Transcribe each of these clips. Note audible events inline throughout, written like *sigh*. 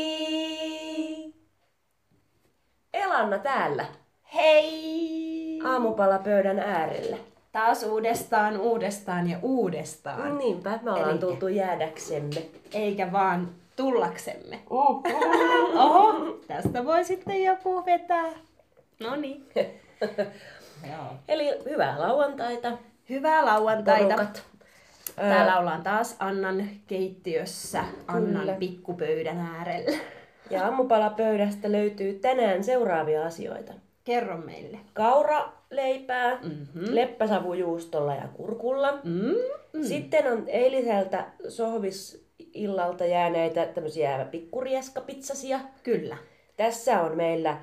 Hei! Elanna täällä, Hei! aamupalapöydän äärellä. Taas uudestaan, uudestaan ja uudestaan. Niinpä, me ollaan Elikkä- tultu jäädäksemme. Eikä vaan tullaksemme. *laughs* Oho, tästä voi sitten joku vetää. No niin. *laughs* Eli hyvää lauantaita, Hyvää lauantaita. porukat. Täällä ollaan taas Annan keittiössä, Annan Kyllä. pikkupöydän äärellä. Ja aamupalapöydästä löytyy tänään seuraavia asioita. Kerro meille. Kauraleipää, Mhm. mm-hmm. leppäsavujuustolla ja kurkulla. Mm? Sitten on eiliseltä sohvisillalta jääneitä tämmöisiä pikkurieskapitsasia. Kyllä. Tässä on meillä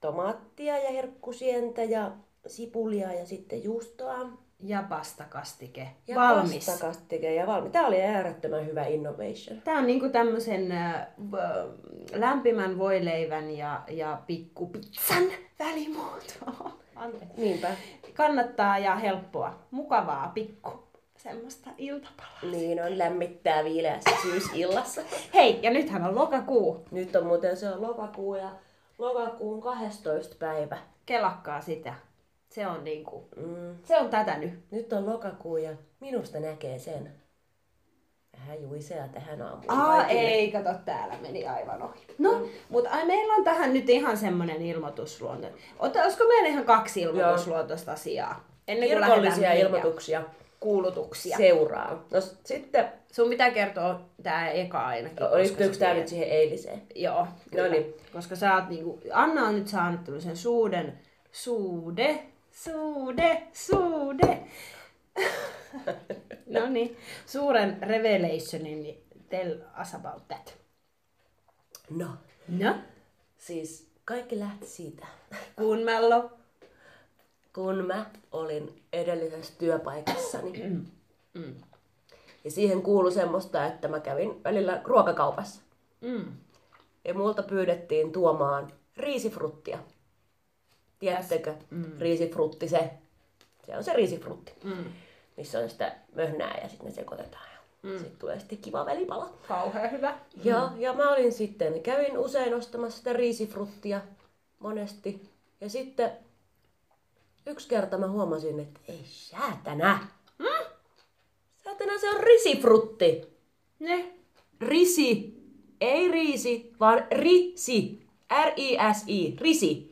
tomaattia ja herkkusientä ja sipulia ja sitten juustoa. Ja pastakastike. Ja Valmis. pastakastike ja valmis. Tämä oli äärettömän hyvä innovation. Tämä on niinku tämmöisen äh, lämpimän voileivän ja, ja pikkupitsan välimuoto. Anteeksi. Niinpä. Kannattaa ja helppoa. Mukavaa pikku semmoista iltapalaa. Niin on lämmittää viileässä syysillassa. *laughs* Hei, ja nythän on lokakuu. Nyt on muuten se on lokakuu ja lokakuun 12. päivä. Kelakkaa sitä. Se on niinku, Mm. se on tätä nyt. Nyt on lokakuu ja minusta näkee sen. Vähän juisea tähän aamuun. Aa, kaikille. ei, kato, täällä meni aivan ohi. No, mutta ai, meillä on tähän nyt ihan semmonen ilmoitusluonto. Ota, olisiko meillä ihan kaksi ilmoitusluontoista asiaa? Ennen kuin Kirkollisia ilmoituksia Kuulutuksia. seuraa. No sitten, Sun pitää kertoa tää eka ainakin. olisiko sä tämä nyt siihen eiliseen? Joo, kyllä. Noniin. Koska sä oot niinku, Anna on nyt saanut tämmöisen suuden, suude, suude, suude. *laughs* no niin, suuren revelationin, niin tell us about that. No, No, siis kaikki lähti siitä, *laughs* kun mello. kun mä olin edellisessä työpaikassani. Mm. Ja siihen kuului semmoista, että mä kävin välillä ruokakaupassa. Mm. Ja multa pyydettiin tuomaan riisifruttia. Tiedättekö? Mm. Riisifrutti se. Se on se riisifrutti. Mm. Missä on sitä möhnää ja sitten ne sekoitetaan. Ja mm. sitten tulee sitten kiva välipala. Kauhean hyvä. Ja, ja mä olin sitten, kävin usein ostamassa sitä riisifruttia monesti. Ja sitten yksi kerta mä huomasin, että ei säätänä. Mm? Säätänä se on risifrutti. Ne. Risi. Ei riisi, vaan risi. R-I-S-I. Risi.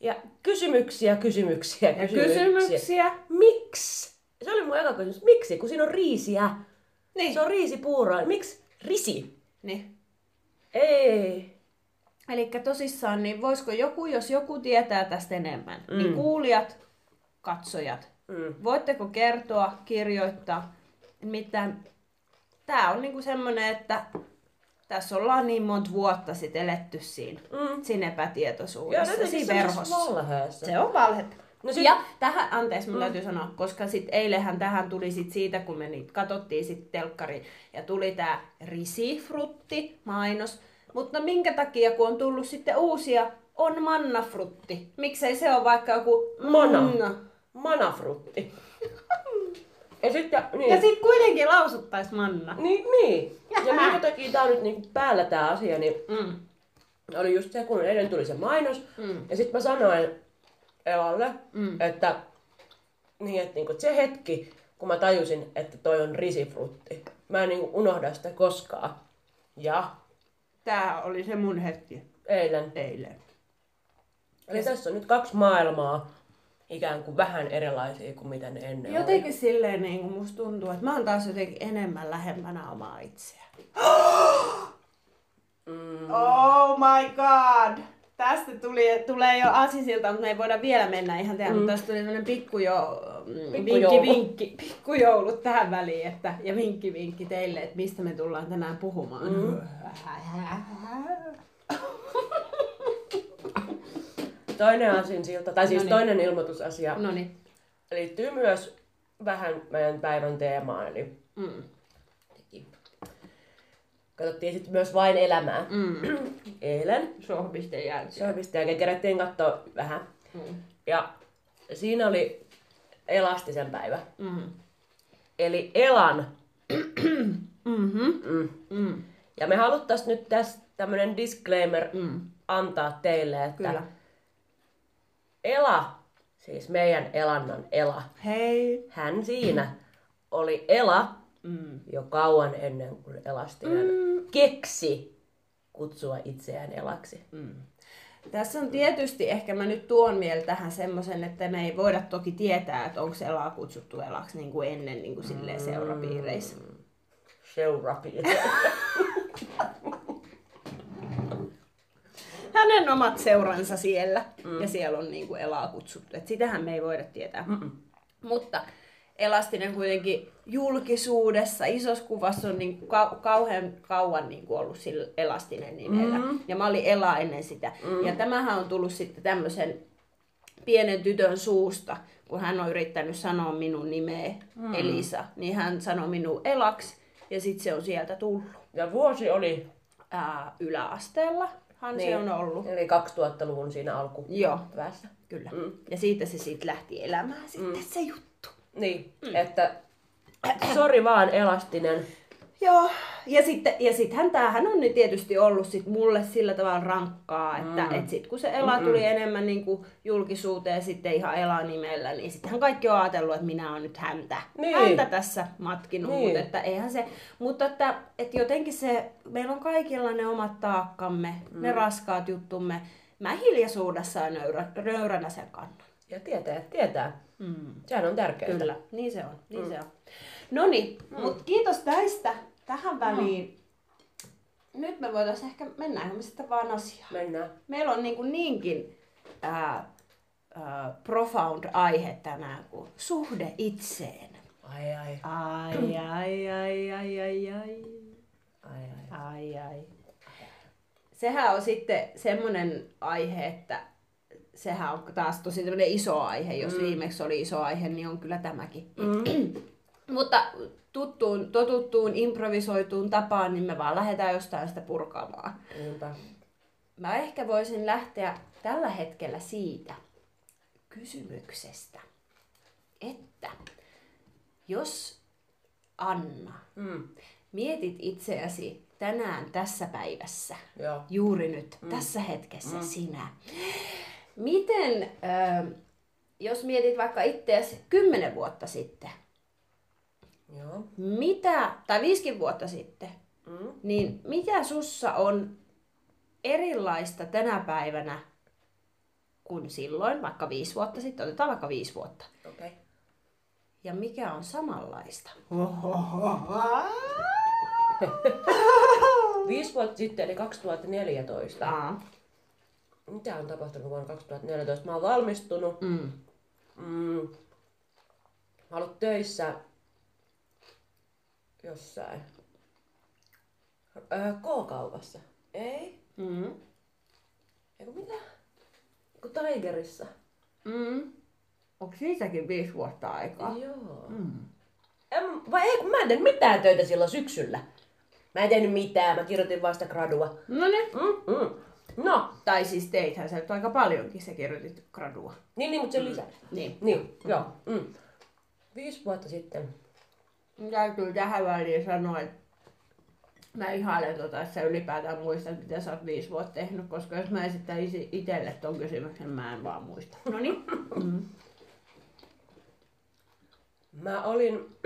Ja kysymyksiä, kysymyksiä, Ja kysymyksiä. kysymyksiä. Miksi? Se oli mun eka kysymys. Miksi? Kun siinä on riisiä. Niin. Se on riisipuuroa. Miksi risi? niin. Ei. Eli tosissaan, niin voisiko joku, jos joku tietää tästä enemmän, mm. niin kuulijat, katsojat, Mm. voitteko kertoa, kirjoittaa, mitä tämä on niinku semmoinen, että tässä ollaan niin monta vuotta sitten eletty siinä, Mm. siinä epätietoisuudessa, jotenkin siinä semmoisessa verhossa. valheessa. Se on valhetta. No sit- Ja tähän, anteeksi, mun täytyy sanoa, koska sit eilähän tähän tuli sit siitä, kun me niitä katsottiin sit telkkari ja tuli tää risifrutti mainos. Mutta minkä takia, kun on tullut sitten uusia, on mannafrutti. Miksei se ole vaikka joku Mana. manna? Manafrutti. ja sitten, niin. Ja sit kuitenkin lausuttais manna. Niin, niin. Ja minkä takia tää on nyt niinku päällä tää asia, niin Mm. oli just se, kun eilen tuli se mainos. Mm. Ja sitten mä sanoin Elalle, Mm. että, niin, että niinku, että se hetki, kun mä tajusin, että toi on risifrutti, mä en niinku unohda sitä koskaan. Ja Tää oli se mun hetki eilen. eilen. Eli tässä on nyt kaksi maailmaa, ikään kuin vähän erilaisia kuin mitä ne ennen oli. Jotenkin silleen niin kuin musta tuntuu, että mä oon taas jotenkin enemmän lähempänä omaa itseä. Mm. Oh my god! Tästä tuli, tulee jo asisilta, mutta me ei voida vielä mennä ihan tähän, mm. mutta tästä tuli tämmönen pikkujo, mm, Pikkujoulu. vinkki, vinkki, pikkujoulut tähän väliin, että, ja vinkki, vinkki teille, että mistä me tullaan tänään puhumaan. Mm. Toinen asinsilta, tai siis Noniin. toinen ilmoitusasia, No niin. liittyy myös vähän meidän päivän teemaan. Eli Mm. katsottiin sitten myös vain elämää Mm. *clears throat* eilen. Sohvisten jälkeen. Sohvista jälkeen kerättiin katsoa vähän. Mm. Ja siinä oli elastisen päivä. Mm. Eli Elan *clears throat* Mm. Mhm. Mm. Mm. Ja me haluttaisiin nyt tässä tämmönen disclaimer Mm. antaa teille, että Kyllä. Ela, siis meidän Elannan Ela, Hei. hän siinä oli Ela Mm. jo kauan ennen kuin Elastinen Mm. keksi kutsua itseään Elaksi. Mm. Tässä on tietysti, ehkä mä nyt tuon vielä tähän semmoisen, että me ei voida toki tietää, että onko elaa kutsuttu elaksi niin kuin ennen niin kuin silleen seurapiireissä. Seurapiiri. *laughs* Hänen omat seuransa siellä mm. ja siellä on niin kuin elaa kutsuttu. Et sitähän me ei voida tietää. Mm-mm. Mutta Elastinen kuitenkin julkisuudessa, isossa kuvassa on niin kau- kauhean kauan niin kuin ollut sillä Elastinen nimellä. Mm. Ja mä olin Ela ennen sitä. Mm. Ja tämähän on tullut sitten tämmöisen pienen tytön suusta, kun hän on yrittänyt sanoa minun nimeä mm. Elisa, niin hän sanoi minun Elaksi ja sitten se on sieltä tullut. Ja vuosi oli, Ää, yläasteella hän niin. se on ollut. eli 2000-luvun siinä alkupäässä. Joo, kyllä. Mm. Ja siitä se sitten lähti elämään sitten mm. se juttu. Niin, mm. että sori vaan Elastinen. Joo, ja sitten ja sittenhän tämähän on nyt tietysti ollut sit mulle sillä tavalla rankkaa, että mm. et sit kun se Ela tuli enemmän niin kuin julkisuuteen sitten ihan Ela nimellä, niin sittenhän kaikki on ajatellut, että minä olen nyt häntä, Niin. häntä tässä matkinut, Niin. mutta että eihän se, mutta että, että jotenkin se, meillä on kaikilla ne omat taakkamme, mm. ne raskaat juttumme, mä hiljaisuudessaan nöyrä, nöyränä sen kannan. Ja tietää, tietää. Mm. Sehän on tärkeää. Kyllä, niin se on. Niin se on. No niin, mm. mutta kiitos näistä tähän väliin. Nyt me voitaisiin ehkä, mennäänkö me sitten vaan asiaan. Mennään. Meillä on niin kuin niinkin ää, ää, profound aihe tänään kuin suhde itseen. Ai ai. Ai, ai, ai, ai, ai, ai. Ai ai. Ai, ai. Sehän on sitten semmoinen aihe, että sehän on taas tosi iso aihe. Jos mm. viimeksi oli iso aihe, niin on kyllä tämäkin. Mm. Mutta tuttuun, totuttuun, improvisoituun tapaan, niin me vaan lähdetään jostain sitä purkamaan. Niinpä. Mä ehkä voisin lähteä tällä hetkellä siitä kysymyksestä, että jos Anna, Mm. mietit itseäsi tänään tässä päivässä, Joo. juuri nyt, mm. tässä hetkessä mm. sinä, miten, ö, jos mietit vaikka itseäsi kymmenen vuotta sitten, Joo. mitä, tai viisikin vuotta sitten, Mm. niin mitä sussa on erilaista tänä päivänä kuin silloin, vaikka viisi vuotta sitten, otetaan vaikka viisi vuotta. Okei. Okay. Ja mikä on samanlaista? *laughs* Viisi vuotta sitten, eli 2014. Aa. Mitä on tapahtunut vuonna 2014? Mä oon valmistunut. Mm. Mm. Mä oon ollut töissä jossain. Öö, K-kaupassa. Ei? Mm. Eiku mitä? Eiku Tigerissa. Mm. Onko siitäkin viisi vuotta aikaa? Joo. Mm. En, vai ei, kun mä en tehnyt mitään töitä silloin syksyllä. Mä en tehnyt mitään, mä kirjoitin vasta gradua. No niin. Mm, mm. No, Tai siis teithän sä nyt aika paljonkin, sä kirjoitit gradua. niin, niin mutta se lisää. Niin. Niin, joo. Mm. Viisi vuotta sitten. Mun Täytyy tähän väliin sanoa, että mä ihailen tota, että sä ylipäätään muistat, mitä sä oot viisi vuotta tehnyt, koska jos mä esittäisin itselle ton kysymyksen, mä en vaan muista. No niin. Mm. Mä olin...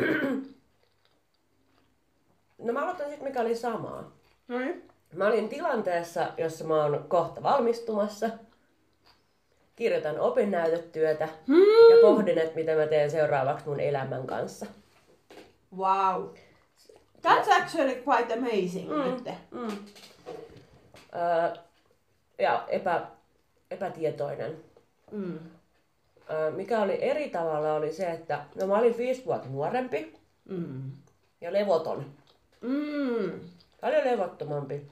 no mä aloitan sitten, mikä oli samaa. No niin. Mä olin tilanteessa, jossa mä oon kohta valmistumassa. Kirjoitan opinnäytetyötä Hmm. ja pohdin, että mitä mä teen seuraavaksi mun elämän kanssa. Wow. That's actually quite amazing mm. nyt. Mm. Öö, ja epä, epätietoinen. Mm. Öö, mikä oli eri tavalla oli se, että no mä olin viisi vuotta nuorempi Mm. ja levoton. Mm. Paljon levottomampi.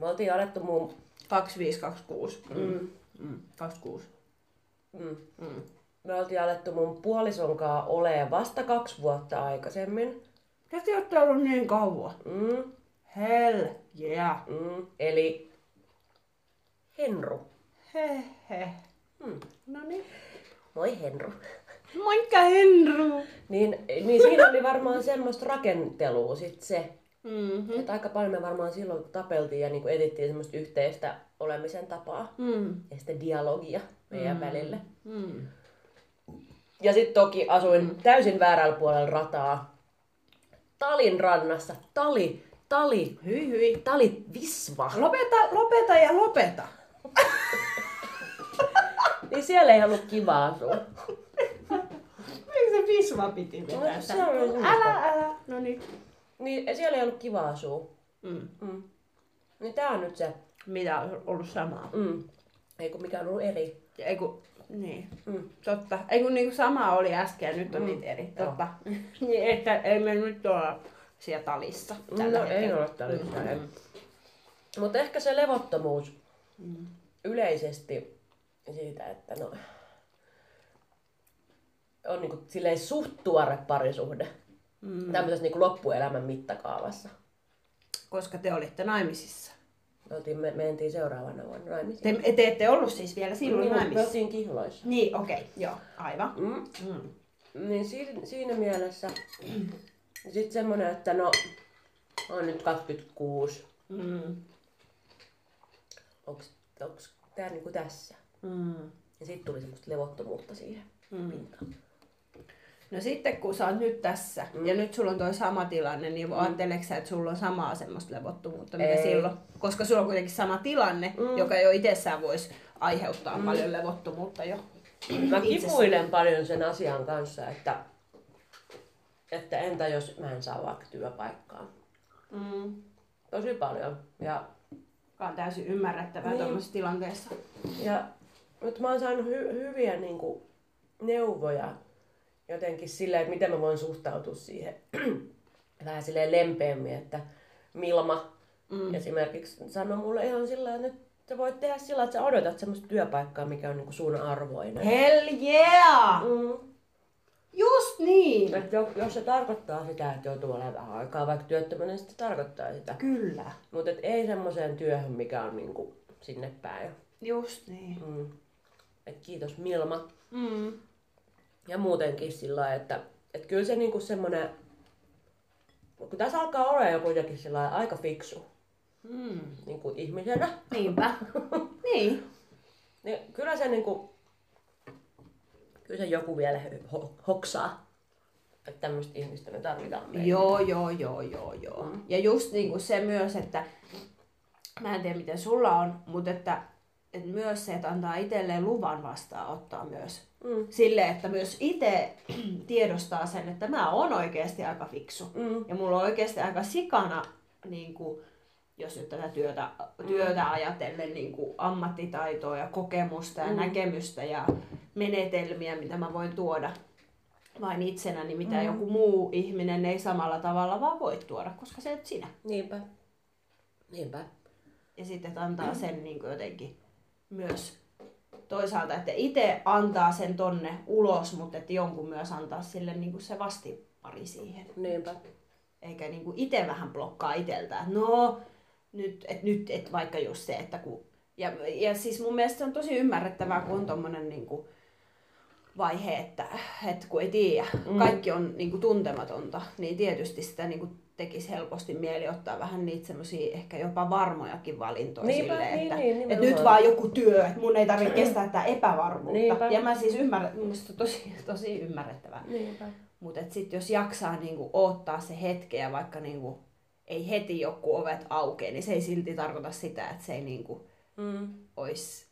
Me oltiin alettu mun... 2526. Mm, Mm. 26. mm, Mm. Me oltiin alettu mun puolison kanssa olee vasta kaksi vuotta aikaisemmin. Ja te olette ollut niin kauan. Mm, Hell yeah. mm, eli Henru. He he. Mm. No niin. Moi Henru. Moikka Henru! Niin, niin siinä oli varmaan semmoista rakentelua sit se. Mm-hmm. Että aika paljon me varmaan silloin tapeltiin ja niin kuin etittiin semmoista yhteistä olemisen tapaa Mm. ja sitten dialogia meidän mm. välille. Mm. Ja sitten toki asuin täysin väärällä puolella rataa. Talin rannassa. Tali, tali, Hyi hyi. tali visva. Lopeta, lopeta ja lopeta. *laughs* Niin siellä ei ollut kiva asua. Miksi se visva piti vetää? No, se on älä, älä. No niin. Niin siellä ei ollut kiva asua. Mm. Mm. Niin tää on nyt se. Mitä on ollut samaa? Mm. Ei kun mikä on ollut eri. Ei kun, niin. Mm. Totta. Ei kun niinku sama oli äsken ja nyt on Mm. niitä eri. Totta. *laughs* niin, että ei me nyt olla siellä talissa. tällä No, ei hetkellä. ole talissa, Mm. ei. Mutta ehkä se levottomuus Mm. yleisesti siitä, että no, on niinku silleen suht tuore parisuhde. Mm. Tämmöisessä niinku loppuelämän mittakaavassa. Koska te olitte naimisissa. Me, oltiin, me mentiin seuraavana vuonna naimisiin. Te, te ette ollut siis vielä silloin Niin, me naimisissa? oltiin kihloissa. Niin, okei. Okay. Joo, aivan. Mm. Mm. Niin siinä, siinä mielessä sitten semmonen, että no, on nyt 26. Mm. Onks, onks tää niinku tässä? Mm. Ja sitten tuli semmoista levottomuutta siihen Mm. pintaan. No sitten kun sä oot nyt tässä mm. ja nyt sulla on toi sama tilanne, niin mm. ajatteleksä, sä, että sulla on samaa semmoista levottomuutta, mikä Ei. silloin? Koska sulla on kuitenkin sama tilanne, mm. joka jo itsessään voisi aiheuttaa mm. paljon levottomuutta jo. Mä kipuilen paljon sen asian kanssa, että, että entä jos mä en saa vaikka työpaikkaa. Mm. Tosi paljon. Ja, on täysin ymmärrettävää Niin. tuollaisessa tilanteessa. ja nyt mä oon saanut hy- hyviä niin kuin, neuvoja jotenkin silleen, että miten mä voin suhtautua siihen *clears throat* vähän silleen lempeämmin, että Milma Mm. esimerkiksi sanoi mulle ihan sillä että nyt sä voit tehdä sillä että sä odotat semmoista työpaikkaa, mikä on niin kuin sun arvoinen. Hell yeah! Mm. Just niin! Et jos, jos se tarkoittaa sitä, että joutuu olemaan vähän aikaa vaikka työttömänä, niin se tarkoittaa sitä. Kyllä. Mutta ei semmoiseen työhön, mikä on niinku sinne päin. Just niin. Mm. Et kiitos Milma. Mm. Ja muutenkin sillä lailla, että et kyllä se niinku semmoinen, kun tässä alkaa olla jo kuitenkin sillä aika fiksu Mm. niinku ihmisenä, Niinpä. *laughs* niin. niin kyllä se niinku, kyllä se joku vielä ho- hoksaa. Että tämmöistä ihmistä me tarvitaan meillä. Joo, joo, joo, joo, joo. Mm. Ja just niin kuin se myös, että mä en tiedä miten sulla on, mutta että, että myös se, että antaa itselleen luvan vastaanottaa myös. Mm. Sille, että myös itse *clears throat* tiedostaa sen, että mä oon oikeasti aika fiksu. Mm. Ja mulla on oikeasti aika sikana, niin kuin, jos nyt tätä työtä, työtä ajatellen, niin kuin ammattitaitoa ja kokemusta ja Mm. näkemystä ja menetelmiä, mitä mä voin tuoda vain itsenäni, mitä Mm. joku muu ihminen ei samalla tavalla vaan voi tuoda, koska se et sinä. Niinpä. Niinpä. Ja sitten että antaa *clears throat* sen niin kuin jotenkin myös toisaalta, että itse antaa sen tonne ulos, mutta että jonkun myös antaa sille niin kuin se vastipari siihen. Niinpä. Eikä niin kuin itse vähän blokkaa itseltään, että no nyt, et nyt, et vaikka just se, että kun... Ja, ja siis mun mielestä se on tosi ymmärrettävää, kun on tommonen niin kuin vaihe, että, että kun ei tiedä, Mm. mm. kaikki on niin kuin tuntematonta, niin tietysti sitä niin kuin tekisi helposti mieli ottaa vähän niitä semmoisia ehkä jopa varmojakin valintoja Niinpä, silleen, niin, että, niin, että nimenomaan. nyt vaan joku työ, että mun ei tarvitse kestää tätä epävarmuutta. Niinpä. Ja mä siis ymmärrän, mun mielestä tosi, *laughs* tosi ymmärrettävää. Mutta sitten jos jaksaa niinku odottaa se hetke ja vaikka niinku ei heti joku ovet aukee, niin se ei silti tarkoita sitä, että se ei niinku Mm. ois,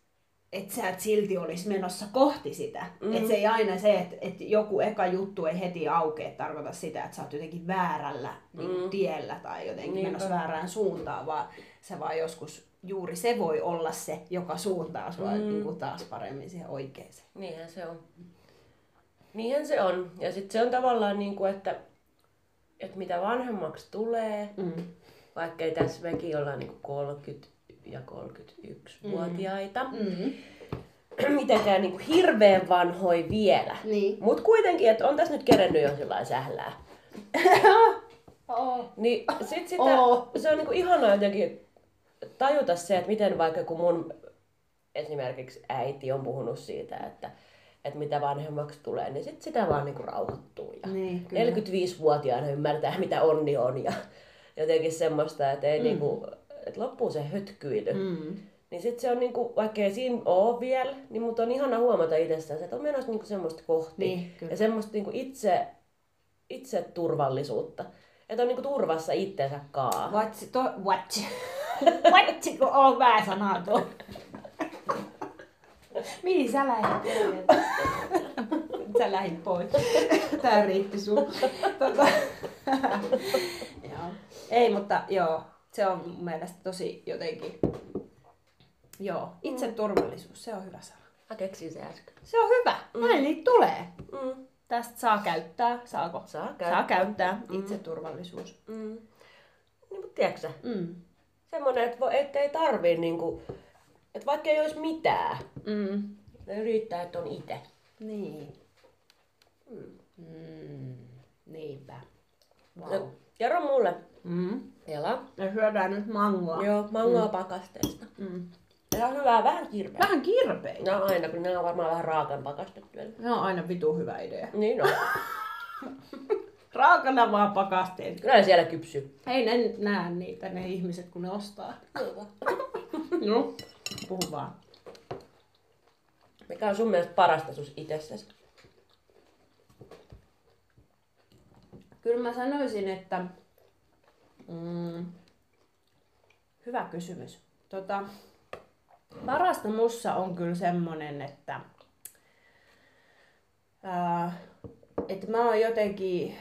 että sä et silti olisi menossa kohti sitä. Mm. Että se ei aina se, että, että joku eka juttu ei heti aukee, tarkoita sitä, että sä oot jotenkin väärällä niin Mm. tiellä tai jotenkin Niinpä. menossa väärään suuntaan, vaan se vaan joskus juuri se voi olla se, joka suuntaa sua Mm. niin taas paremmin siihen oikeeseen. Niinhän se on. Niinhän se on. Ja sitten se on tavallaan niin kuin, että, että mitä vanhemmaksi tulee, Mm. vaikka ei tässä mekin olla niin kuin 30 ja 31-vuotiaita, Mm. *clears throat* mitenkään niin kuin hirveän vanhoi vielä. Niin. Mutta kuitenkin, että on tässä nyt kerennyt jo sillä sählää. *laughs* Oh. Niin sit sitä, Oo. se on niinku ihanaa jotenkin tajuta se, että miten vaikka kun mun esimerkiksi äiti on puhunut siitä, että, että mitä vanhemmaksi tulee, niin sit sitä vaan niinku rauhoittuu. Ja Niin, kyllä. 45-vuotiaana ymmärtää, mitä onni on ja jotenkin semmoista, että ei mm. niinku, että loppuu se hötkyily. Mm. Niin sit se on niinku, vaikka ei siinä ole vielä, niin mutta on ihana huomata itsestään, että on menossa niinku semmoista kohti. Niin, kyllä. ja semmoista niinku itse, itse turvallisuutta. Että on niinku turvassa itsensä kaa. Vatsi, to, vatsi. *laughs* vatsi, kun on vähän sanaa tuo. *laughs* Mihin sä lähdit? sä lähdit pois. Tää riitti sun. Tota, *laughs* joo. Ei, mutta joo, se on mun mielestä tosi jotenkin... Joo, itse turvallisuus, se on hyvä sana. Mä keksin se äsken. Se on hyvä, näin niitä tulee. Mm. Tästä saa käyttää, saako? Saa Saa käyttää. käyttää, itseturvallisuus. Mm. Niin, mutta tiedätkö sä, Mm. semmonen, että vo- et ei tarvii niinku, että vaikka ei olisi mitään, Mm. niin riittää, että on itse. Niin. Mm. Niinpä. Wow. Wow. Kerro mulle, Mm. Ela. Me syödään nyt mangoa. Joo, mangoa mm. pakasteesta. Mm. Ja on hyvää, vähän kirpeä. Vähän kirpeitä. No aina, kun ne on varmaan vähän raakan pakastettu. Ne on aina vitu hyvä idea. Niin on. *laughs* Raakana vaan pakasteet. Kyllä ne siellä kypsyy. Ei ne näe niitä, ne ihmiset, kun ne ostaa. No, puhu vaan. Mikä on sun mielestä parasta sus itsessäsi? Kyllä mä sanoisin, että... Mm, hyvä kysymys. Tota, parasta mussa on kyllä semmonen, että... Ää, että mä oon jotenkin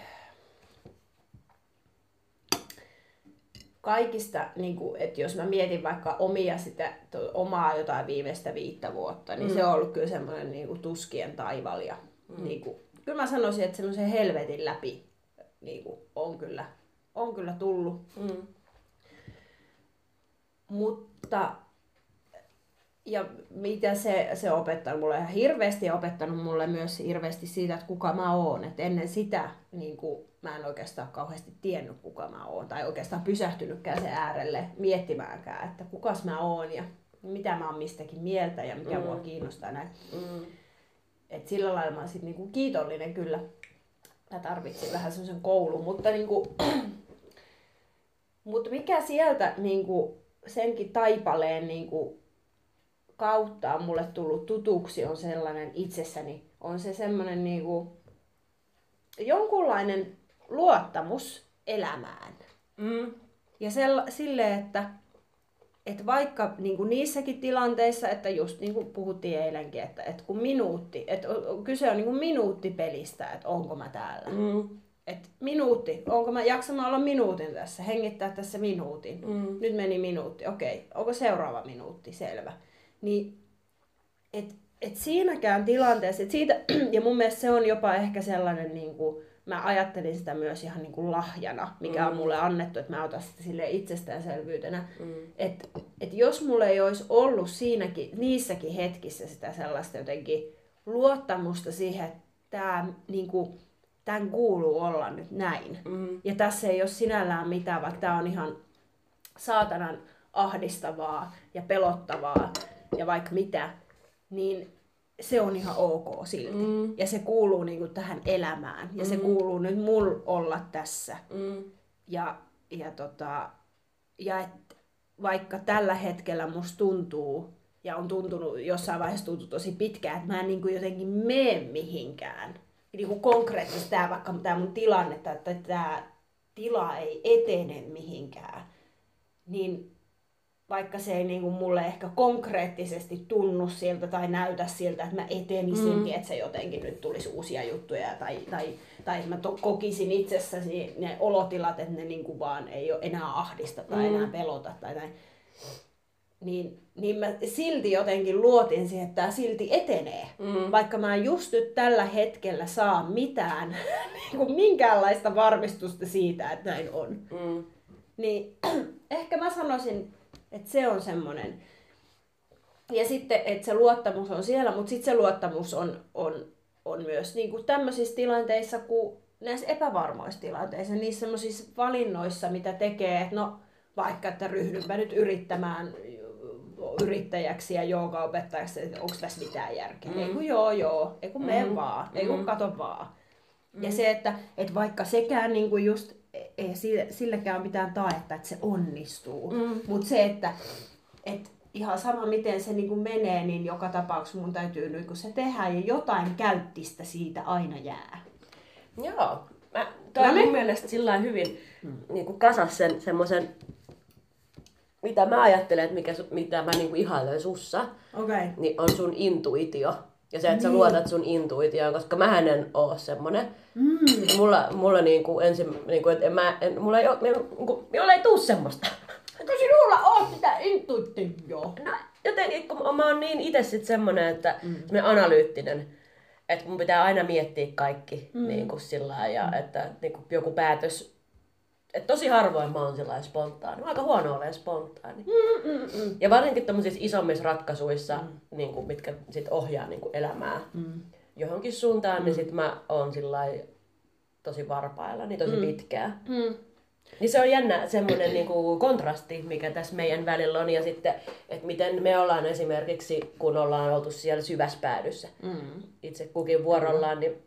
kaikista, niin kuin, että jos mä mietin vaikka omia sitä, to, omaa jotain viimeistä viittä vuotta, niin mm. se on ollut kyllä semmoinen niin kuin tuskien taival. Ja, mm. niin kuin, kyllä mä sanoisin, että semmoisen helvetin läpi niin kuin, on, kyllä, on kyllä tullut. Mm. Mutta ja mitä se, se opettanut mulle ihan hirveästi ja opettanut mulle myös hirveästi siitä, että kuka mä oon. Et ennen sitä niin kuin, mä en oikeastaan kauheasti tiennyt, kuka mä oon. Tai oikeastaan pysähtynytkään sen äärelle miettimäänkään, että kukas mä oon ja mitä mä oon mistäkin mieltä ja mikä mm. mua kiinnostaa näin. Mm. Et sillä lailla mä oon sit niinku kiitollinen kyllä. Mä tarvitsin vähän semmoisen koulun, mutta niinku, mutta mikä sieltä niinku senkin taipaleen niinku kautta on mulle tullut tutuksi on sellainen itsessäni, on se semmoinen niinku jonkunlainen luottamus elämään. Mm. Ja sella, silleen, että, että vaikka niin kuin niissäkin tilanteissa, että just niin kuin puhuttiin eilenkin, että, että kun minuutti, että kyse on niin kuin minuuttipelistä, että onko mä täällä. Mm. Et minuutti, onko mä jaksanut olla minuutin tässä, hengittää tässä minuutin. Mm. Nyt meni minuutti, okei, onko seuraava minuutti, selvä. Niin, et, et siinäkään tilanteessa, et siitä, *clears throat* ja mun mielestä se on jopa ehkä sellainen, niin kuin, mä ajattelin sitä myös ihan niin kuin lahjana, mikä on mulle annettu, että mä otan sitä sille itsestäänselvyytenä. Mm. Että et jos mulla ei olisi ollut siinäkin, niissäkin hetkissä sitä sellaista jotenkin luottamusta siihen, että tää, niin kuin, tämän kuuluu olla nyt näin. Mm. Ja tässä ei ole sinällään mitään, vaikka tämä on ihan saatanan ahdistavaa ja pelottavaa ja vaikka mitä, niin se on ihan ok silti. Mm. Ja se kuuluu niinku tähän elämään. Ja se kuuluu nyt mul olla tässä. Mm. Ja, ja, tota, ja et vaikka tällä hetkellä musta tuntuu, ja on tuntunut, jossain vaiheessa tuntuu tosi pitkään, että mä en niin kuin jotenkin mene mihinkään. Niin kuin konkreettisesti tämä vaikka tämä mun tilanne, että tämä tila ei etene mihinkään, niin vaikka se ei niin kuin mulle ehkä konkreettisesti tunnu siltä tai näytä siltä, että mä etenisin, mm. että se jotenkin nyt tulisi uusia juttuja tai, tai, tai mä to, kokisin itsessäni ne olotilat, että ne niin kuin vaan ei ole enää ahdista tai mm. enää pelota tai näin. Niin, niin mä silti jotenkin luotin siihen, että tämä silti etenee. Mm. Vaikka mä en just nyt tällä hetkellä saa mitään, *laughs* niin kuin minkäänlaista varmistusta siitä, että näin on. Mm. Niin *clears throat* ehkä mä sanoisin, että se on semmoinen. Ja sitten, että se luottamus on siellä, mutta sitten se luottamus on, on, on myös niin kuin tämmöisissä tilanteissa, kuin näissä epävarmoissa tilanteissa, niissä semmoisissa valinnoissa, mitä tekee, että no vaikka, että ryhdynpä nyt yrittämään yrittäjäksi ja joogaopettajaksi, että onko tässä mitään järkeä. Mm. Ei kun joo, joo. Ei kun mm. mene vaan. Ei kun kato vaan. Mm. Ja se, että, että vaikka sekään niin kuin just, ei silläkään mitään taetta, että se onnistuu. Mm. Mutta se, että, että ihan sama miten se niin kuin menee, niin joka tapauksessa mun täytyy niin kun se tehdä ja jotain käyttistä siitä aina jää. Joo. Mä, toi on mun mielestä sillä hyvin mm. niin kuin kasas sen semmoisen, mitä mä ajattelen, että mikä, mitä mä niin kuin ihailen sussa, okay. niin on sun intuitio. Ja se, että sä niin. luotat sun intuitioon, koska mä en oo semmonen. Mm. Mulla, mulla niinku ensin, niinku, että mä, en, mulla ei, oo, niinku, mulla ei tuu semmoista. Eikö sinulla ole sitä intuitioa? No, jotenkin, kun mä oon niin itse sit semmonen, että mm. me analyyttinen, että mun pitää aina miettiä kaikki mm. niin kuin sillä ja mm. että niin kuin joku päätös et tosi harvoin mä oon sellainen spontaani. Mä aika huono olen spontaani. Mm, mm, mm. Ja varsinkin tämmöisissä isommissa ratkaisuissa, mm. niin kuin, mitkä sit ohjaa niin kuin elämää mm. johonkin suuntaan, niin mm. niin sit mä oon tosi varpailla, niin tosi mm. pitkää. Mm. Niin se on jännä semmoinen niin kuin kontrasti, mikä tässä meidän välillä on. Ja sitten, että miten me ollaan esimerkiksi, kun ollaan oltu siellä syväspäädyssä mm. itse kukin vuorollaan, niin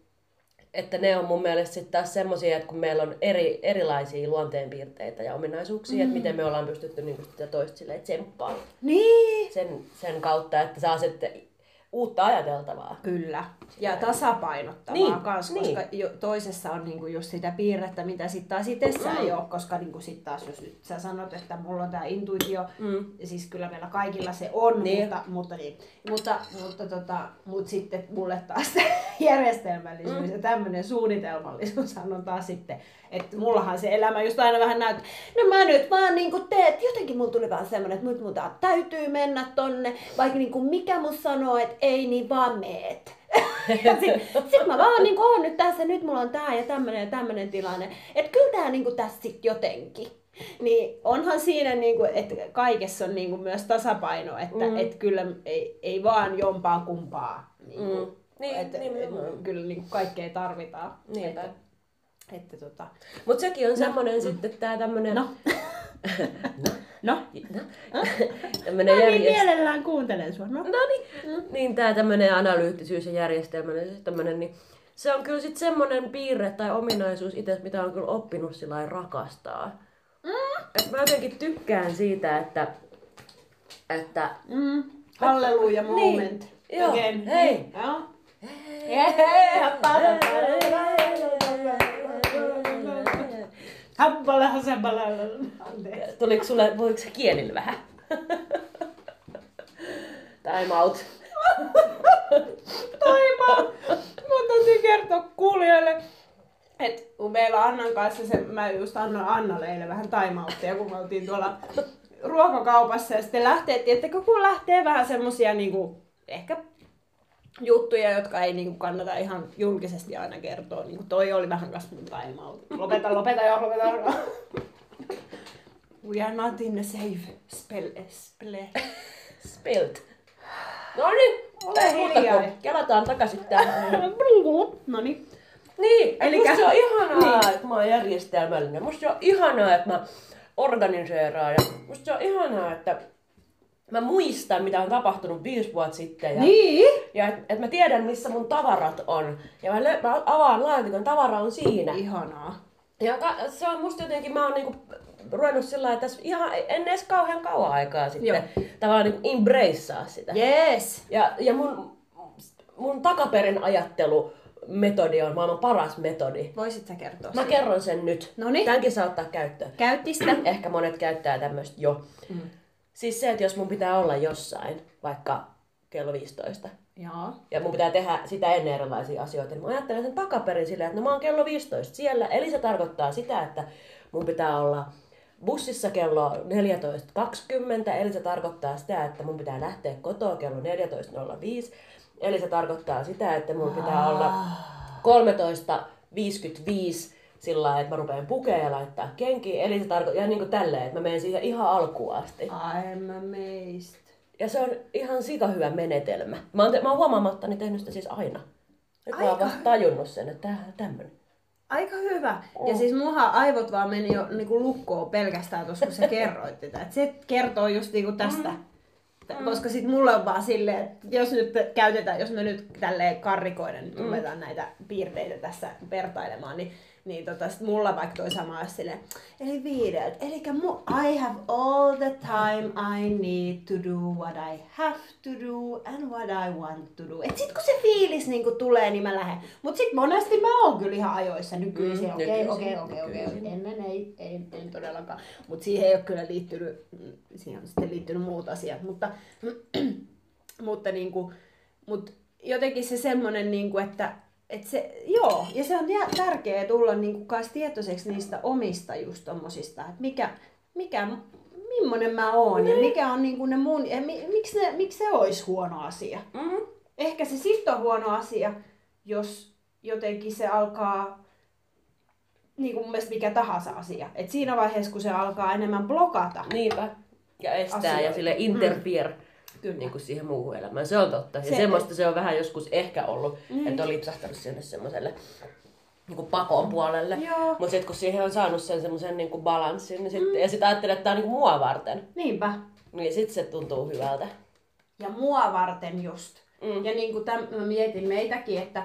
että ne on mun mielestä sitten taas semmoisia, että kun meillä on eri, erilaisia luonteenpiirteitä ja ominaisuuksia, mm. että miten me ollaan pystytty niin sitä toista silleen tsemppaamaan. Niin. Sen, sen kautta, että saa sitten uutta ajateltavaa. Kyllä. Ja tasapainottavaa niin, kanssa, niin. koska jo, toisessa on niinku just sitä piirrettä, mitä sitten taas itsessään mm. ei ole, koska niinku sit taas jos nyt sä sanot, että mulla on tämä intuitio, mm. siis kyllä meillä kaikilla se on, niin. mutta, mutta, niin, mutta, mutta, tota, mutta sitten mulle taas *laughs* järjestelmällisyys mm. ja tämmöinen suunnitelmallisuus on taas sitten että mullahan se elämä just aina vähän näyttää, no mä nyt vaan niinku teet, jotenkin mulla tuli vaan semmonen, että nyt mun täytyy mennä tonne, vaikka niinku mikä mun sanoo, että ei, niin vaan meet. *laughs* Sitten sit mä vaan niinku oon nyt tässä, nyt mulla on tää ja tämmönen ja tämmönen tilanne. Että kyllä tää niinku tässä sit jotenkin. Niin onhan siinä, niinku, että kaikessa on niinku myös tasapaino, että mm. et kyllä ei, ei vaan jompaa kumpaa. Niinku, mm. Niin, et, niin, et, kyllä niinku kaikkea tarvitaan. Niin, että, että tota... Mutta sekin on no. semmoinen mm. sitten tää tämmönen... No. no. No. no. tämmönen no niin, mielellään kuuntelen sua. No, no niin. Mm. Niin tää tämmönen analyyttisyys ja järjestelmällinen tämmönen, niin se on kyllä sitten semmoinen piirre tai ominaisuus itse, mitä on kyllä oppinut sillä rakastaa. Mm. Et mä jotenkin tykkään siitä, että... että mm. Halleluja moment. Niin. Joo, Again. hei. Joo. Hei. Hei. Hei. Hampala, hasempala. Tuliko sulle, voiko se kielillä vähän? Time out. Time out. Mun täytyy kertoa kuulijoille, että kun meillä Annan kanssa, se, mä just annoin Annalle eilen vähän time kun me oltiin tuolla ruokakaupassa ja sitten lähtee, että kun lähtee vähän semmosia niinku, ehkä juttuja, jotka ei niinku kannata ihan julkisesti aina kertoa. Niinku toi oli vähän kas mun Lopeta, lopeta jo, lopeta jo. We are not in a safe spell, spell. Spelt. No niin, ole hiljaa. Kelataan takaisin tähän. *laughs* no niin. Niin, eli musta on ihanaa, niin. että mä oon järjestelmällinen. Musta on ihanaa, että mä organiseeraan. Ja musta se on ihanaa, että mä muistan, mitä on tapahtunut viisi vuotta sitten. Ja, niin? ja että et mä tiedän, missä mun tavarat on. Ja mä, lö, mä avaan laatikon, tavara on siinä. Ihanaa. Ja ka, se on musta jotenkin, mä oon niinku ruvennut sillä lailla, että tässä ihan en edes kauhean kauan aikaa sitten Joo. tavallaan niinku embracea sitä. Yes. Ja, ja mun, mun takaperin ajattelu metodi on maailman paras metodi. Voisit sä kertoa Mä siitä? kerron sen nyt. Noniin. Tämänkin saa ottaa käyttöön. Käyttistä. Ehkä monet käyttää tämmöistä jo. Mm. Siis se, että jos mun pitää olla jossain, vaikka kello 15, Joo. ja mun pitää tehdä sitä ennen erilaisia asioita, niin mä ajattelen sen takaperin silleen, että no mä oon kello 15 siellä, eli se tarkoittaa sitä, että mun pitää olla bussissa kello 14.20, eli se tarkoittaa sitä, että mun pitää lähteä kotoa kello 14.05, eli se tarkoittaa sitä, että mun pitää olla 13.55 sillä lailla, että mä rupean pukea ja laittaa kenkiä. Eli se tarkoittaa, ja niin kuin tälleen, että mä menen siihen ihan alkuun asti. I'm amazed. Ja se on ihan sika hyvä menetelmä. Mä oon, te, mä oon huomaamattani tehnyt sitä siis aina. Nyt Aika... mä oon vasta tajunnut sen, että tää tämmönen. Aika hyvä. Oh. Ja siis muha aivot vaan meni jo niinku lukkoon pelkästään tuossa, kun sä kerroit tätä. Et se kertoo just niinku tästä. Mm mm. Koska sit mulla on vaan silleen, että jos nyt käytetään, jos me nyt tälleen karrikoiden mm. näitä piirteitä tässä vertailemaan, niin niin tota, sit mulla vaikka toi sama sille, eli viideltä. Eli I have all the time I need to do what I have to do and what I want to do. Et sit kun se fiilis niinku tulee, niin mä lähden. Mut sit monesti mä oon kyllä ihan ajoissa nykyisin. Mm, Okei, okei, okei, okei. Ennen ei, ei, ei todellakaan. Mut siihen ei ole kyllä liittynyt, siihen on sitten liittynyt muut asiat. Mutta, *clears throat* mutta niinku, mut jotenkin se semmonen, niinku, että et se, joo, ja se on tärkeää tulla niinku kans tietoiseksi niistä omista just tommosista, että mikä, mikä, millainen mä oon ja mikä on niinku ne mun, ja mi, miksi, ne, miksi se olisi huono asia. Mm. Ehkä se sitten on huono asia, jos jotenkin se alkaa, niin kuin mun mielestä mikä tahansa asia. Et siinä vaiheessa, kun se alkaa enemmän blokata, Niinpä. Ja estää Asioita. ja sille interfere Kyllä. niin kuin siihen muuhun elämään. Se on totta. Ja Se- semmoista se on vähän joskus ehkä ollut, Mm. että on lipsahtanut sinne semmoiselle niin kuin pakon puolelle. Mutta sitten kun siihen on saanut sen semmoisen niin kuin balanssin, niin sit, ja sitten ajattelee, että tämä on niin kuin mua varten, niinpä. niin sitten se tuntuu hyvältä. Ja mua varten just. Mm. Ja niin kuin täm, mä mietin meitäkin, että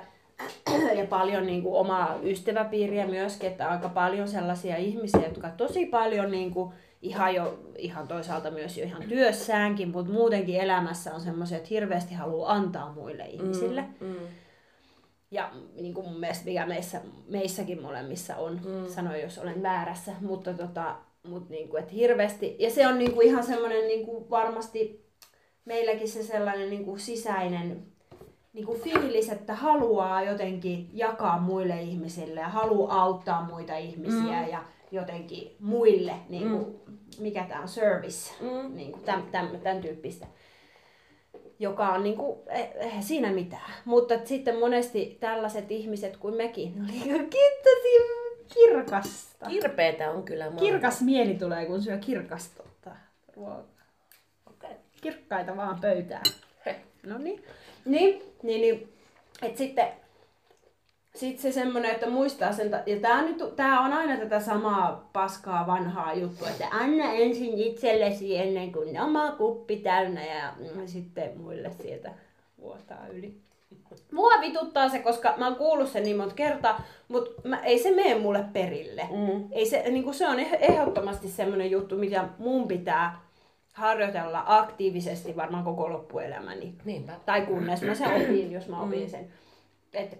ja paljon niin kuin omaa ystäväpiiriä myöskin, että aika paljon sellaisia ihmisiä, jotka tosi paljon niin kuin, ihan jo ihan toisaalta myös jo ihan työssäänkin, mutta muutenkin elämässä on semmoisia, että hirveästi haluaa antaa muille ihmisille. Mm. Ja niin kuin mun mielestä mikä meissä, meissäkin molemmissa on, mm. sanoin jos olen väärässä, mutta tota, mut niin kuin, että hirveästi, ja se on niin kuin ihan semmoinen niin kuin varmasti meilläkin se sellainen niin kuin sisäinen niin kuin fiilis, että haluaa jotenkin jakaa muille ihmisille ja haluaa auttaa muita ihmisiä mm. ja jotenkin muille, niin kuin, mm. mikä tämä on, service, Mm. niin kuin tämän, tämän, tämän tyyppistä joka on niinku, eh, eihän siinä mitään. Mutta sitten monesti tällaiset ihmiset kuin mekin, ne oli tosi kirkasta. Kirpeetä on kyllä maailma. Kirkas mieli tulee, kun syö kirkasta ruokaa. Okay. Kirkkaita vaan pöytään. Heh. No niin. Niin, niin, niin. Et sitten sit se semmoinen, että muistaa sen, ja tää, nyt, tää on aina tätä samaa paskaa vanhaa juttua, että anna ensin itsellesi ennen kuin oma kuppi täynnä ja mm, sitten muille sieltä vuotaa yli. Mua vituttaa se, koska mä oon kuullut sen niin monta kertaa, mutta mä, ei se mene mulle perille. Mm. Ei se, niin se on eh- ehdottomasti semmoinen juttu, mitä mun pitää harjoitella aktiivisesti varmaan koko loppuelämäni. Niinpä. Tai kunnes mä sen opin, jos mä opin sen. Et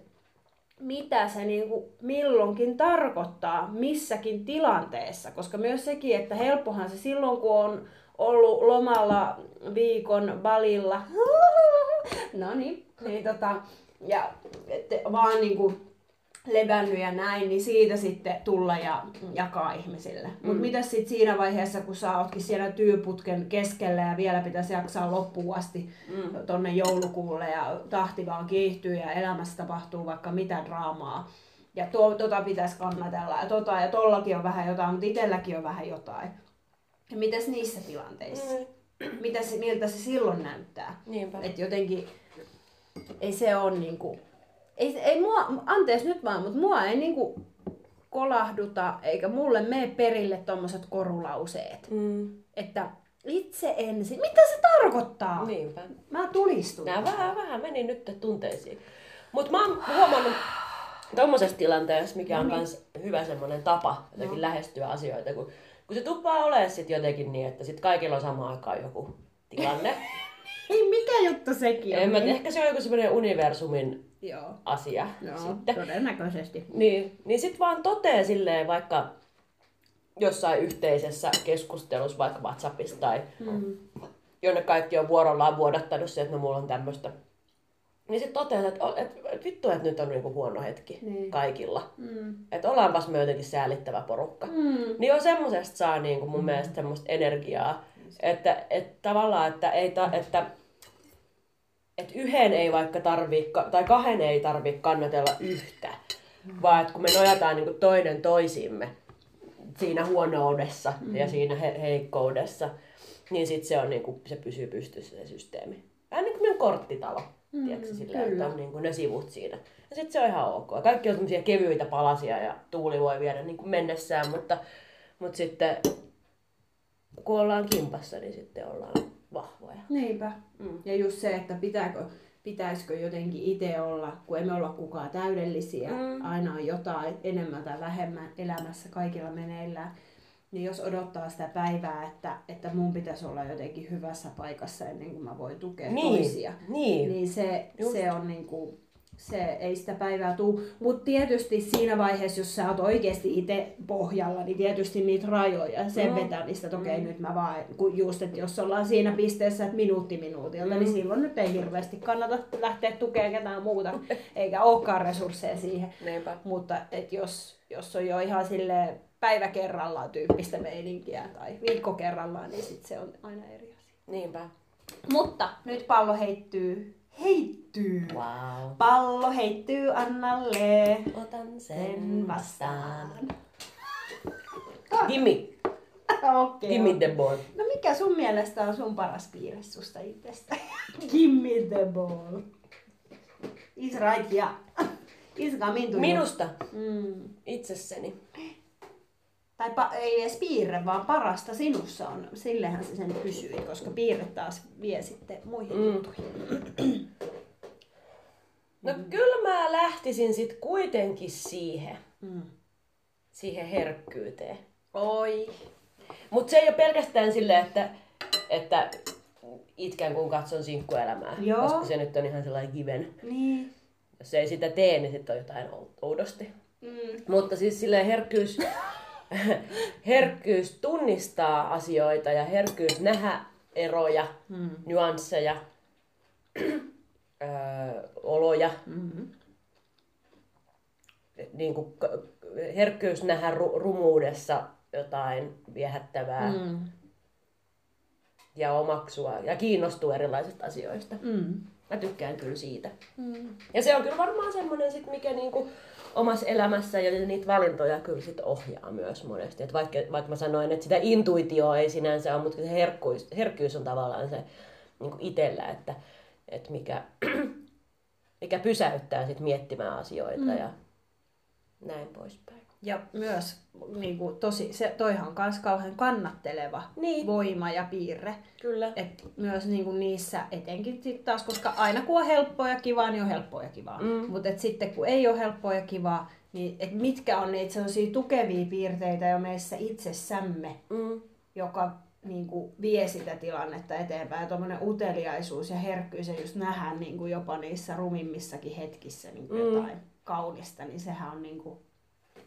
mitä se niinku milloinkin tarkoittaa missäkin tilanteessa. Koska myös sekin, että helppohan se silloin, kun on ollut lomalla viikon balilla. *laughs* No niin, niin tota, ja vaan niinku levännyt ja näin, niin siitä sitten tulla ja jakaa ihmisille. Mm. Mutta mitä sitten siinä vaiheessa, kun sä ootkin siellä työputken keskellä ja vielä pitäisi jaksaa loppuun asti mm. tonne joulukuulle ja tahti vaan kiihtyy ja elämässä tapahtuu vaikka mitä draamaa. Ja tuo, tota pitäisi kannatella ja tota ja tollakin on vähän jotain, mutta itselläkin on vähän jotain. Ja mitäs niissä tilanteissa? Mm. Mitä se, miltä se silloin näyttää? Niinpä. Että jotenkin ei se ole niinku, ei, ei mua, anteeksi nyt vaan, mutta mua ei niinku kolahduta, eikä mulle mene perille tommoset korulauseet. Mm. Että itse ensin, mitä se tarkoittaa? Niinpä. Mä tulistun. Nää vähän, vähän meni nyt tunteisiin. Mutta mä oon huomannut tommosessa tilanteessa, mikä on myös hyvä semmoinen tapa jotenkin lähestyä asioita, kun, kun se tuppaa olemaan sit jotenkin niin, että sit kaikilla on samaan aikaan joku tilanne. Ei, *laughs* mikä juttu sekin on? en mä tiedä, ehkä se on joku semmoinen universumin Joo. asia Joo, sitten. todennäköisesti. Niin, niin sit vaan totee silleen vaikka jossain yhteisessä keskustelussa, vaikka WhatsAppissa tai Mm. jonne kaikki on vuorollaan vuodattanut se, että no mulla on tämmöistä. Niin sitten toteaa, että, että, että vittu, että nyt on niinku huono hetki Niin. kaikilla. Mm. Että ollaanpas me jotenkin säälittävä porukka. Mm. Niin jo semmosesta saa niinku mun mielestä semmoista energiaa. Että, että tavallaan, että, ei ta, että, että yhden ei vaikka tarvii, tai kahden ei tarvii kannatella yhtä. Vaan että kun me nojataan niinku toinen toisiimme siinä huonoudessa ja siinä he- heikkoudessa, niin sit se, on niinku, se pysyy pystyssä se systeemi. Vähän niin kuin meidän korttitalo. Mm, tiedätkö, sillä, että on niinku ne sivut siinä. Ja sitten se on ihan ok. Kaikki on semmoisia kevyitä palasia ja tuuli voi viedä niin kuin mennessään, mutta, mutta sitten kun ollaan kimpassa, niin sitten ollaan vahvoja. Niinpä. Mm. Ja just se, että pitääkö, pitäisikö jotenkin itse olla, kun emme olla kukaan täydellisiä, Mm. aina on jotain enemmän tai vähemmän elämässä kaikilla meneillään, niin jos odottaa sitä päivää, että, että mun pitäisi olla jotenkin hyvässä paikassa ennen kuin mä voin tukea Niin, toisia, niin. niin se, Just. se on niinku, se ei sitä päivää tuu. Mutta tietysti siinä vaiheessa, jos sä oot oikeasti itse pohjalla, niin tietysti niitä rajoja, sen Mm. vetämistä, että okei Mm. nyt mä vaan, kun just, että jos ollaan siinä pisteessä, että minuutti minuutilta, Mm. niin silloin nyt ei hirveästi kannata lähteä tukemaan ketään muuta, eikä olekaan resursseja siihen. Niinpä. Mutta et jos, jos on jo ihan sille päivä kerrallaan tyyppistä meininkiä tai viikko kerrallaan, niin sit se on aina eri asia. Niinpä. Mutta nyt pallo heittyy. Heittyy. Wow. Pallo heittyy Annalle. Otan Sen vastaan. Gimme, Okei. gimme the ball. No mikä sun mielestä on sun paras piirre susta itsestä? *laughs* Gimme the ball. Is right, coming to you. Minusta Mm. itsessäni. Tai pa- ei edes piirre, vaan parasta sinussa on. Sillehän se sen kysyi, koska piirre taas vie sitten muihin Mm. juttuihin. *clears throat* No kyllä mä lähtisin sit kuitenkin siihen, Mm. siihen herkkyyteen. Oi. Mutta se ei ole pelkästään silleen, että, että itkän kun katson sinkkuelämää. Joo. Koska se nyt on ihan sellainen given. Niin. Jos ei sitä tee, niin sitten on jotain ou- oudosti. Mm. Mutta siis silleen herkkyys, *laughs* herkkyys tunnistaa asioita ja herkkyys nähdä eroja, Mm. nyansseja, *clears throat* öö, oloja. Mm-hmm. Niin kuin herkkyys nähdä ru- rumuudessa jotain viehättävää Mm. ja omaksua ja kiinnostua erilaisista asioista. Mm. Mä tykkään kyllä siitä. Mm. Ja se on kyllä varmaan semmoinen, sit, mikä niinku omassa elämässä ja niitä valintoja kyllä sit ohjaa myös monesti. Et vaikka, vaikka mä sanoin, että sitä intuitioa ei sinänsä ole, mutta se herkkyys, herkkyys on tavallaan se niinku itsellä, että, että mikä, *clears throat* mikä pysäyttää sit miettimään asioita Mm. ja näin poispäin. Ja myös niin kuin, tosi, se, toihan on myös kauhean kannatteleva Niin. voima ja piirre. Kyllä. Et myös niin kuin niissä, etenkin sit taas, koska aina kun on helppoa ja kivaa, niin on helppoa ja kivaa. Mm. Mutta sitten kun ei ole helppoa ja kivaa, niin et mitkä on niitä sellaisia tukevia piirteitä jo meissä itsessämme, Mm. joka niin kuin vie sitä tilannetta eteenpäin. Ja tuommoinen uteliaisuus ja herkkyys ja just nähdä niin kuin jopa niissä rumimmissakin hetkissä niin kuin Mm. jotain kaunista, niin sehän on, niin kuin,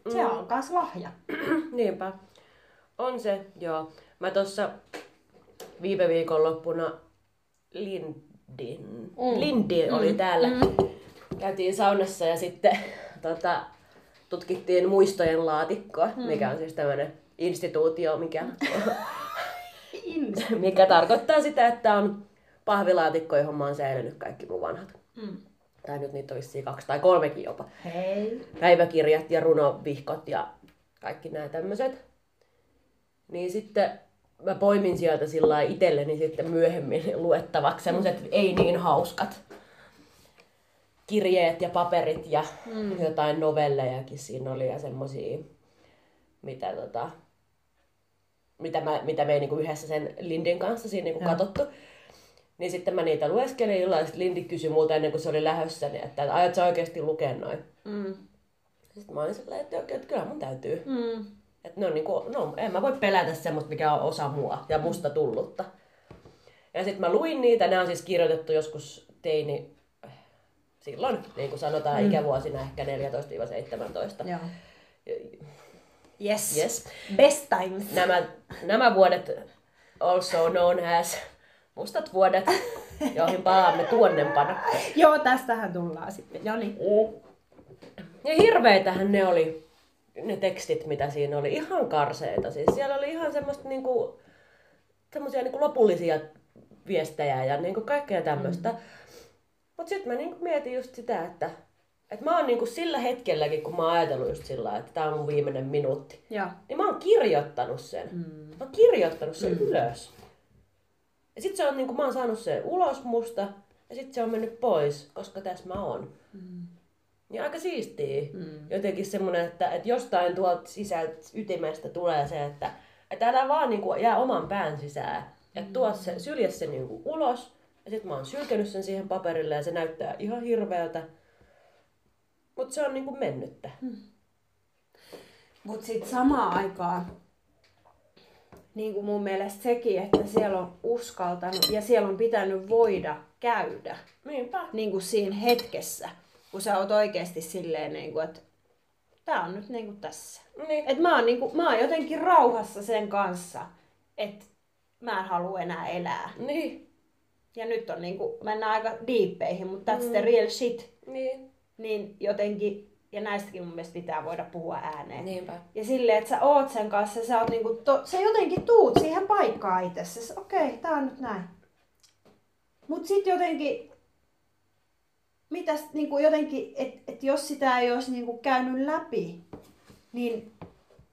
se on myös lahja. *clears throat* Niinpä. On se, joo. Mä tuossa viime viikonloppuna Lindin, Mm. Lindi oli Mm. täällä. Mm. Käytiin saunassa ja sitten *laughs* tota, tutkittiin muistojen laatikkoa, Mm. mikä on siis tämmöinen instituutio, mikä, *laughs* mikä tarkoittaa sitä, että on pahvilaatikko, johon mä oon säilynyt kaikki mun vanhat. Mm. Tai nyt niitä olisi kaksi tai kolmekin jopa. Hei. päiväkirjat ja runovihkot ja kaikki nämä tämmöiset. Niin sitten mä poimin sieltä sillä itselleni sitten myöhemmin luettavaksi semmoiset ei niin hauskat kirjeet ja paperit ja Mm. jotain novellejakin siinä oli ja semmosia, mitä tota, mitä, mä, mitä me ei niinku yhdessä sen Lindin kanssa siinä niinku katsottu. Niin sitten mä niitä lueskelin illalla ja sitten Lindi kysyi multa ennen kuin se oli lähössä, niin että aiot sä oikeasti lukea noin? Mm. Sitten mä olin sellainen, että, että kyllä mun täytyy. Mm. Että ne on niinku, no en mä voi pelätä semmoista, mikä on osa mua ja musta tullutta. Ja sitten mä luin niitä, nämä on siis kirjoitettu joskus teini, silloin, niin kuin sanotaan, Mm. ikävuosina ehkä 14-17. Joo. Yes. Yes. Best times. Nämä, nämä vuodet, also known as mustat vuodet, joihin palaamme tuonnempana. Joo, tästähän tullaan sitten. No niin. Ja hirveitähän ne oli, ne tekstit, mitä siinä oli. Ihan karseita. Siis siellä oli ihan semmoista niinku, semmosia niinku lopullisia viestejä ja niinku kaikkea tämmöistä. Mm. Mut sitten mä niinku mietin just sitä, että et mä oon niinku sillä hetkelläkin, kun mä oon ajatellut just sillä että tää on mun viimeinen minuutti, Joo. niin mä oon kirjoittanut sen. Mm. Mä oon kirjoittanut sen mm. ylös. Ja sit se on niinku, mä oon saanut sen ulos musta ja sit se on mennyt pois, koska tässä mä oon. Mm. Niin aika siistiä. Mm. Jotenkin semmonen, että, että jostain tuolta sisältä ytimestä tulee se, että, että älä vaan niin kuin jää oman pään sisään, Että tuo se, sylje se niinku ulos. Ja sit mä oon sylkenyt sen siihen paperille ja se näyttää ihan hirveältä. Mutta se on niinku mennyttä. Mutta sitten samaan aikaan, niin kuin mun mielestä sekin, että siellä on uskaltanut ja siellä on pitänyt voida käydä Niinpä. niin kuin siinä hetkessä, kun sä oot oikeasti silleen, niin kuin, että tää on nyt niin kuin tässä. Niin. Et mä, oon niin kuin, mä oon jotenkin rauhassa sen kanssa, että mä en halua enää elää. Niin. Ja nyt on niin kuin, mennään aika diippeihin, mutta that's the real shit. Niin. Niin jotenkin, ja näistäkin mun mielestä pitää voida puhua ääneen. Niinpä. Ja silleen, että sä oot sen kanssa, sä, oot niinku to, sä jotenkin tuut siihen paikkaan itsessä. Okei, okay, tää on nyt näin. Mut sit jotenkin, mitäs niinku jotenkin, että et jos sitä ei olisi niinku käynyt läpi, niin,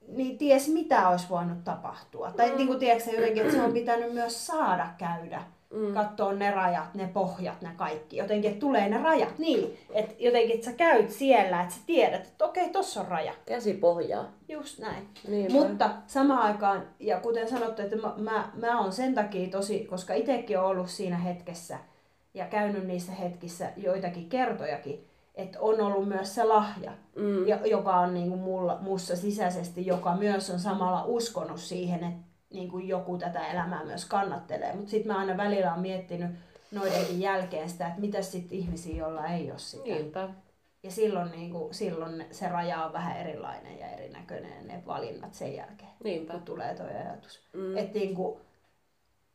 niin ties mitä olisi voinut tapahtua. Tai niinku tiedätkö jotenkin, että se on pitänyt myös saada käydä. Mm. Katsoa ne rajat, ne pohjat, ne kaikki. Jotenkin, että tulee ne rajat. Niin, että jotenkin, että sä käyt siellä, että sä tiedät, että okei, tossa on raja. Käsi pohjaa. Just näin. Niinpä. Mutta samaan aikaan, ja kuten sanottu, että mä, mä, mä oon sen takia tosi, koska itsekin on ollut siinä hetkessä ja käynyt niissä hetkissä joitakin kertojakin, että on ollut myös se lahja, Mm. ja, joka on niinku mulla, mussa sisäisesti, joka myös on samalla uskonut siihen, että niinku joku tätä elämää myös kannattelee. Mutta sitten mä aina välillä on miettinyt noidenkin jälkeen sitä, että mitä sitten ihmisiä, joilla ei ole sitä. Niinpä. Ja silloin, niin kuin, silloin se raja on vähän erilainen ja erinäköinen ne valinnat sen jälkeen, Niinpä. kun tulee tuo ajatus. Mm. Et niin kuin,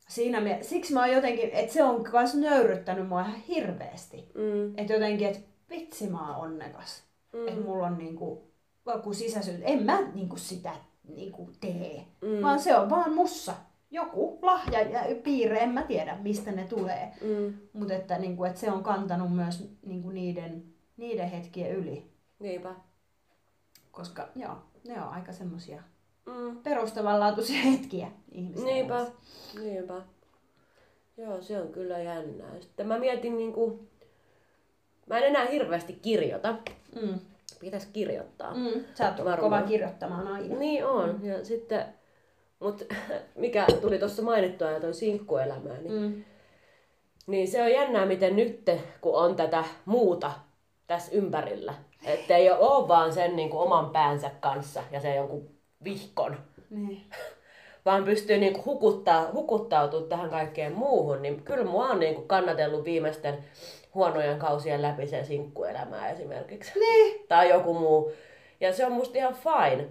siinä mie- siksi mä oon jotenkin, että se on myös nöyryttänyt mua ihan hirveästi. Mm. Että jotenkin, että vitsi mä oon onnekas. Mm. Että mulla on niin kuin, joku sisäisyys. En mä niin kuin sitä niin kuin tee, Mm. vaan se on vaan mussa. Joku lahja ja piirre, en mä tiedä mistä ne tulee. Mm. Mutta että, niin kuin, että se on kantanut myös niin kuin niiden, niiden hetkien yli. Niinpä. Koska joo, ne on aika semmosia Mm. perustavanlaatuisia *laughs* hetkiä ihmisen Niinpä. elämässä. Niinpä. Joo, se on kyllä jännää. Sitten mä mietin niinku... Mä en enää hirveästi kirjoita. Mm. Pitäisi kirjoittaa. Mm. Sä oot Varmaan. kova kirjoittamaan aina. Niin on. Ja sitten... Mut *laughs* mikä tuli tuossa mainittua ja toi sinkkuelämää, niin, Mm. niin se on jännää, miten nyt, kun on tätä muuta tässä ympärillä, että ei ole vaan sen niin kuin oman päänsä kanssa ja se jonkun vihkon, Niin. *laughs* vaan pystyy niin kuin hukuttaa, hukuttautumaan tähän kaikkeen muuhun, niin kyllä mua on niin kuin kannatellut viimeisten huonojen kausien läpi se sinkkuelämää esimerkiksi. Niin. *laughs* Tai joku muu. Ja se on musta ihan fine.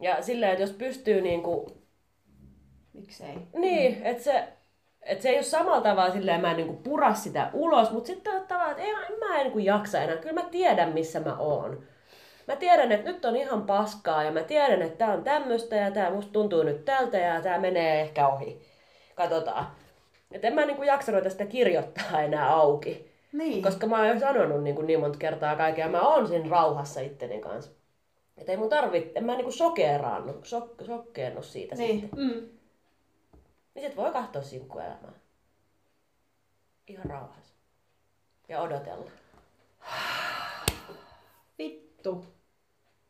Ja silleen, että jos pystyy niin kuin Miksei? niin, että se, et se ei ole samalla tavalla silleen, mä en niinku pura sitä ulos, mutta sitten on tavallaan, että ei, mä en niinku jaksa enää. Kyllä mä tiedän, missä mä oon. Mä tiedän, että nyt on ihan paskaa ja mä tiedän, että tää on tämmöstä ja tää musta tuntuu nyt tältä ja tää menee ehkä ohi. Katsotaan. Et en mä niinku jaksa ruveta sitä kirjoittaa enää auki. Niin. Koska mä oon jo sanonut niin, niin monta kertaa kaikkea mä oon siinä rauhassa itteni kanssa. Että ei mun tarvitse, en mä niinku sokeeraannu, sok, sokkeennu siitä niin. sitten. Mm. Niin sit voi katsoa sinkkuelämää. Ihan rauhassa. Ja odotella. *sighs* Vittu.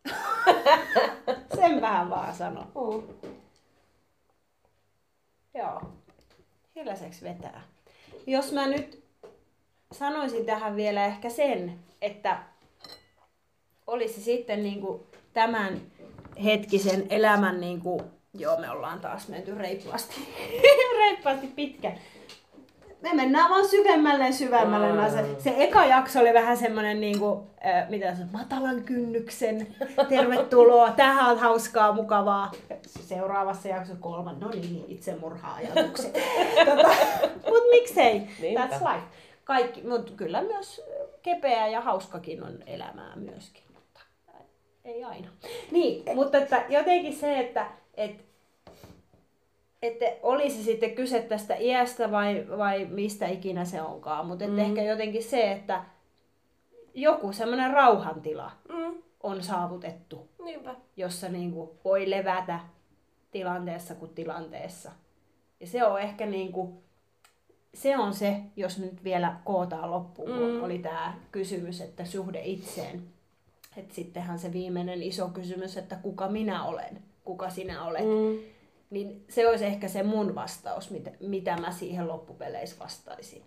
*laughs* Sen vähän vaan sano. Mm. Joo. Hiljaiseksi vetää. Jos mä nyt sanoisin tähän vielä ehkä sen, että olisi sitten niin kuin tämän hetkisen elämän, niin kuin, joo me ollaan taas menty reippaasti, *laughs* reippaasti pitkä. Me mennään vaan syvemmälle ja syvemmälle. Mm. Se, se eka jakso oli vähän semmoinen niin kuin, äh, mitä se, matalan kynnyksen, tervetuloa, tähän on hauskaa, mukavaa. Seuraavassa jaksossa kolman, no niin, itsemurha-ajatukset. *laughs* tota, mut miksei, Niinpä. that's life. Kaikki, mutta kyllä myös kepeä ja hauskakin on elämää myöskin, mutta ei aina. Niin, mutta että jotenkin se, että et, että olisi sitten kyse tästä iästä vai, vai mistä ikinä se onkaan, mutta mm. Ehkä jotenkin se, että joku semmoinen rauhantila Mm. on saavutettu, Niinpä. jossa niinku voi levätä tilanteessa kuin tilanteessa. Ja se on ehkä niinku, se on se, jos nyt vielä kootaan loppuun, Mm. oli tämä kysymys, että suhde itseen. Että sittenhän se viimeinen iso kysymys, että kuka minä olen, kuka sinä olet. Mm. Niin se olisi ehkä se mun vastaus, mitä, mitä mä siihen loppupeleissä vastaisin.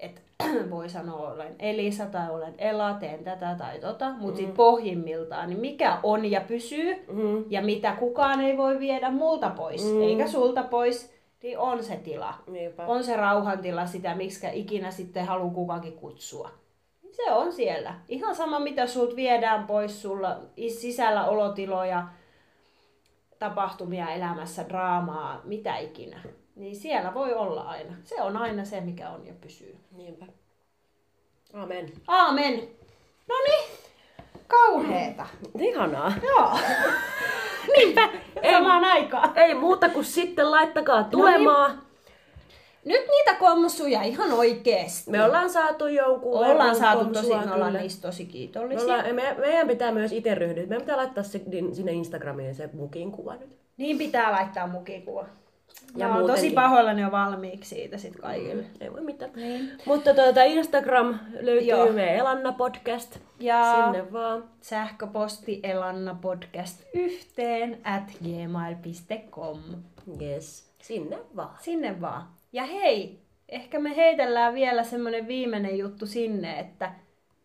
Että *clears throat* voi sanoa, olen Elisa tai olen Ela, teen tätä tai tota, mutta mm. sitten pohjimmiltaan, niin mikä on ja pysyy Mm. ja mitä kukaan ei voi viedä multa pois, mm. eikä sulta pois, niin on se tila. Niinpä. On se rauhantila sitä, miksi ikinä sitten haluaa kukakin kutsua. Se on siellä. Ihan sama, mitä sulta viedään pois, sulla is- sisällä olotiloja, tapahtumia elämässä, draamaa, mitä ikinä. Niin siellä voi olla aina. Se on aina se, mikä on ja pysyy. Niinpä. Amen. Aamen. No niin, kauheeta. Ihanaa. Joo. *laughs* Niinpä, samaan aikaan. Ei muuta kuin sitten laittakaa tulemaan. Nyt niitä komsuja ihan oikeesti. Me ollaan saatu jonkun ollaan saatu tosi, me ollaan kyllä. niistä tosi Me kiitollisia. ollaan, me, meidän pitää myös itse ryhdyä. Meidän pitää laittaa se, din- sinne Instagramiin se mukin kuva nyt. Niin pitää laittaa mukikuva. Ja Ja oon tosi pahoillani jo valmiiksi siitä sit kaikille. Ei voi mitään. Niin. Mutta tuota Instagram löytyy Joo. meidän Elanna podcast. Ja Sinne vaan. sähköposti elannapodcast yhteen at gmail.com. Yes. Sinne vaan. Sinne vaan. Ja hei, ehkä me heitellään vielä semmonen viimeinen juttu sinne, että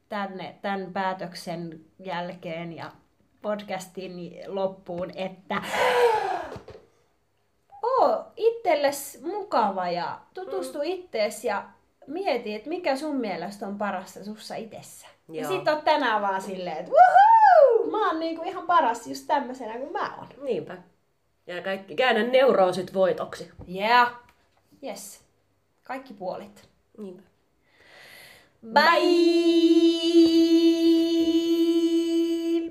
tänne, tämän päätöksen jälkeen ja podcastin loppuun, että oo itselles mukava ja tutustu mm. ittees ja mieti, että mikä sun mielestä on parasta sussa itsessä. Ja Joo. sit oot tänään vaan silleen, että wuhuu, mä oon niinku ihan paras just tämmöisenä kuin mä oon. Niinpä. Ja kaikki, käännä neuroosit voitoksi. Yeah. Yes. Kaikki puolit. Niinpä. Bye!